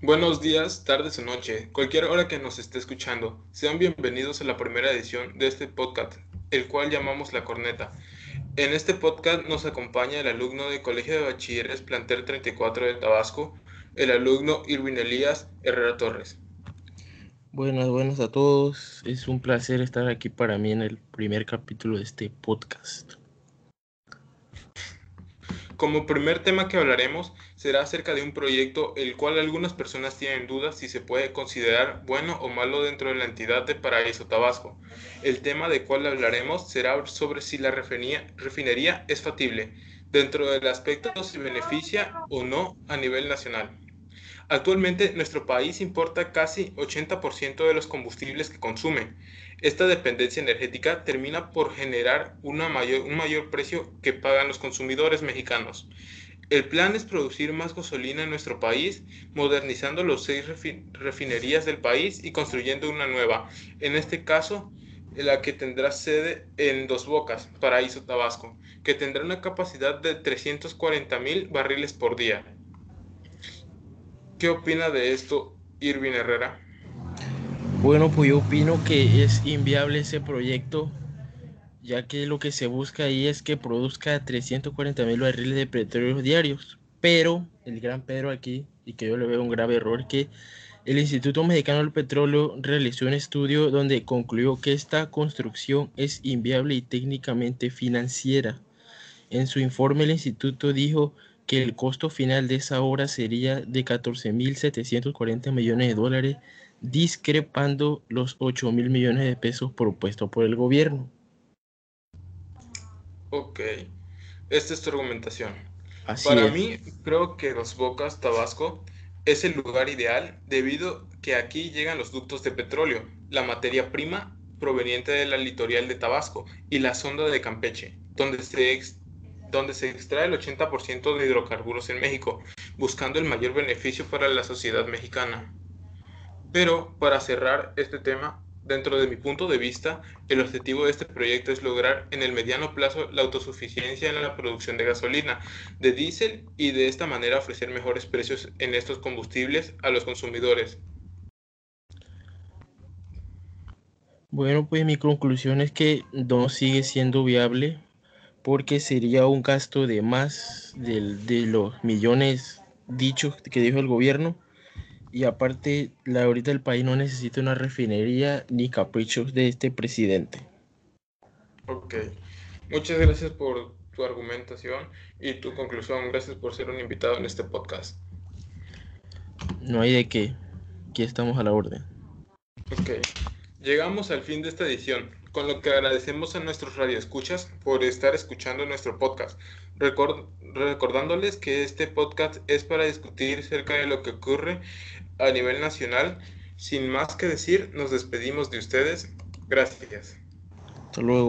Buenos días, tardes o noche, cualquier hora que nos esté escuchando. Sean bienvenidos a la primera edición de este podcast, el cual llamamos La Corneta. En este podcast nos acompaña el alumno del Colegio de Bachilleres Plantel 34 de Tabasco, el alumno Irvin Elías Herrera Torres. Buenas, buenas a todos. Es un placer estar aquí para mí en el primer capítulo de este podcast. Como primer tema que hablaremos será acerca de un proyecto el cual algunas personas tienen dudas si se puede considerar bueno o malo dentro de la entidad de Paraíso Tabasco. El tema de cual hablaremos será sobre si la refinería es factible dentro del aspecto si beneficia o no a nivel nacional. Actualmente nuestro país importa casi 80% de los combustibles que consume. Esta dependencia energética termina por generar un mayor precio que pagan los consumidores mexicanos. El plan es producir más gasolina en nuestro país, modernizando los seis refinerías del país y construyendo una nueva, en este caso la que tendrá sede en Dos Bocas, Paraíso Tabasco, que tendrá una capacidad de 340 mil barriles por día. ¿Qué opina de esto Irving Herrera? Bueno, pues yo opino que es inviable ese proyecto, ya que lo que se busca ahí es que produzca 340 mil barriles de petróleo diarios. Pero el gran Pedro aquí, y que yo le veo un grave error, que el Instituto Mexicano del Petróleo realizó un estudio donde concluyó que esta construcción es inviable y técnicamente financiera. En su informe el instituto dijo que el costo final de esa obra sería de 14.740 millones de dólares, discrepando los 8.000 millones de pesos propuestos por el gobierno. Ok, esta es tu argumentación. Para mí, creo que Dos Bocas, Tabasco, es el lugar ideal debido que aquí llegan los ductos de petróleo, la materia prima proveniente de la litoral de Tabasco y la sonda de Campeche, donde se donde se extrae el 80% de hidrocarburos en México, buscando el mayor beneficio para la sociedad mexicana. Pero para cerrar este tema, dentro de mi punto de vista, el objetivo de este proyecto es lograr en el mediano plazo la autosuficiencia en la producción de gasolina, de diésel y de esta manera ofrecer mejores precios en estos combustibles a los consumidores. Bueno, pues mi conclusión es que no sigue siendo viable porque sería un gasto de más de, los millones dichos que dijo el gobierno. Y aparte, la ahorita el país no necesita una refinería ni caprichos de este presidente. Ok. Muchas gracias por tu argumentación y tu conclusión. Gracias por ser un invitado en este podcast. No hay de qué. Aquí estamos a la orden. Ok. Llegamos al fin de esta edición con lo que agradecemos a nuestros radioescuchas por estar escuchando nuestro podcast, recordándoles que este podcast es para discutir acerca de lo que ocurre a nivel nacional. Sin más que decir, nos despedimos de ustedes. Gracias. Hasta luego.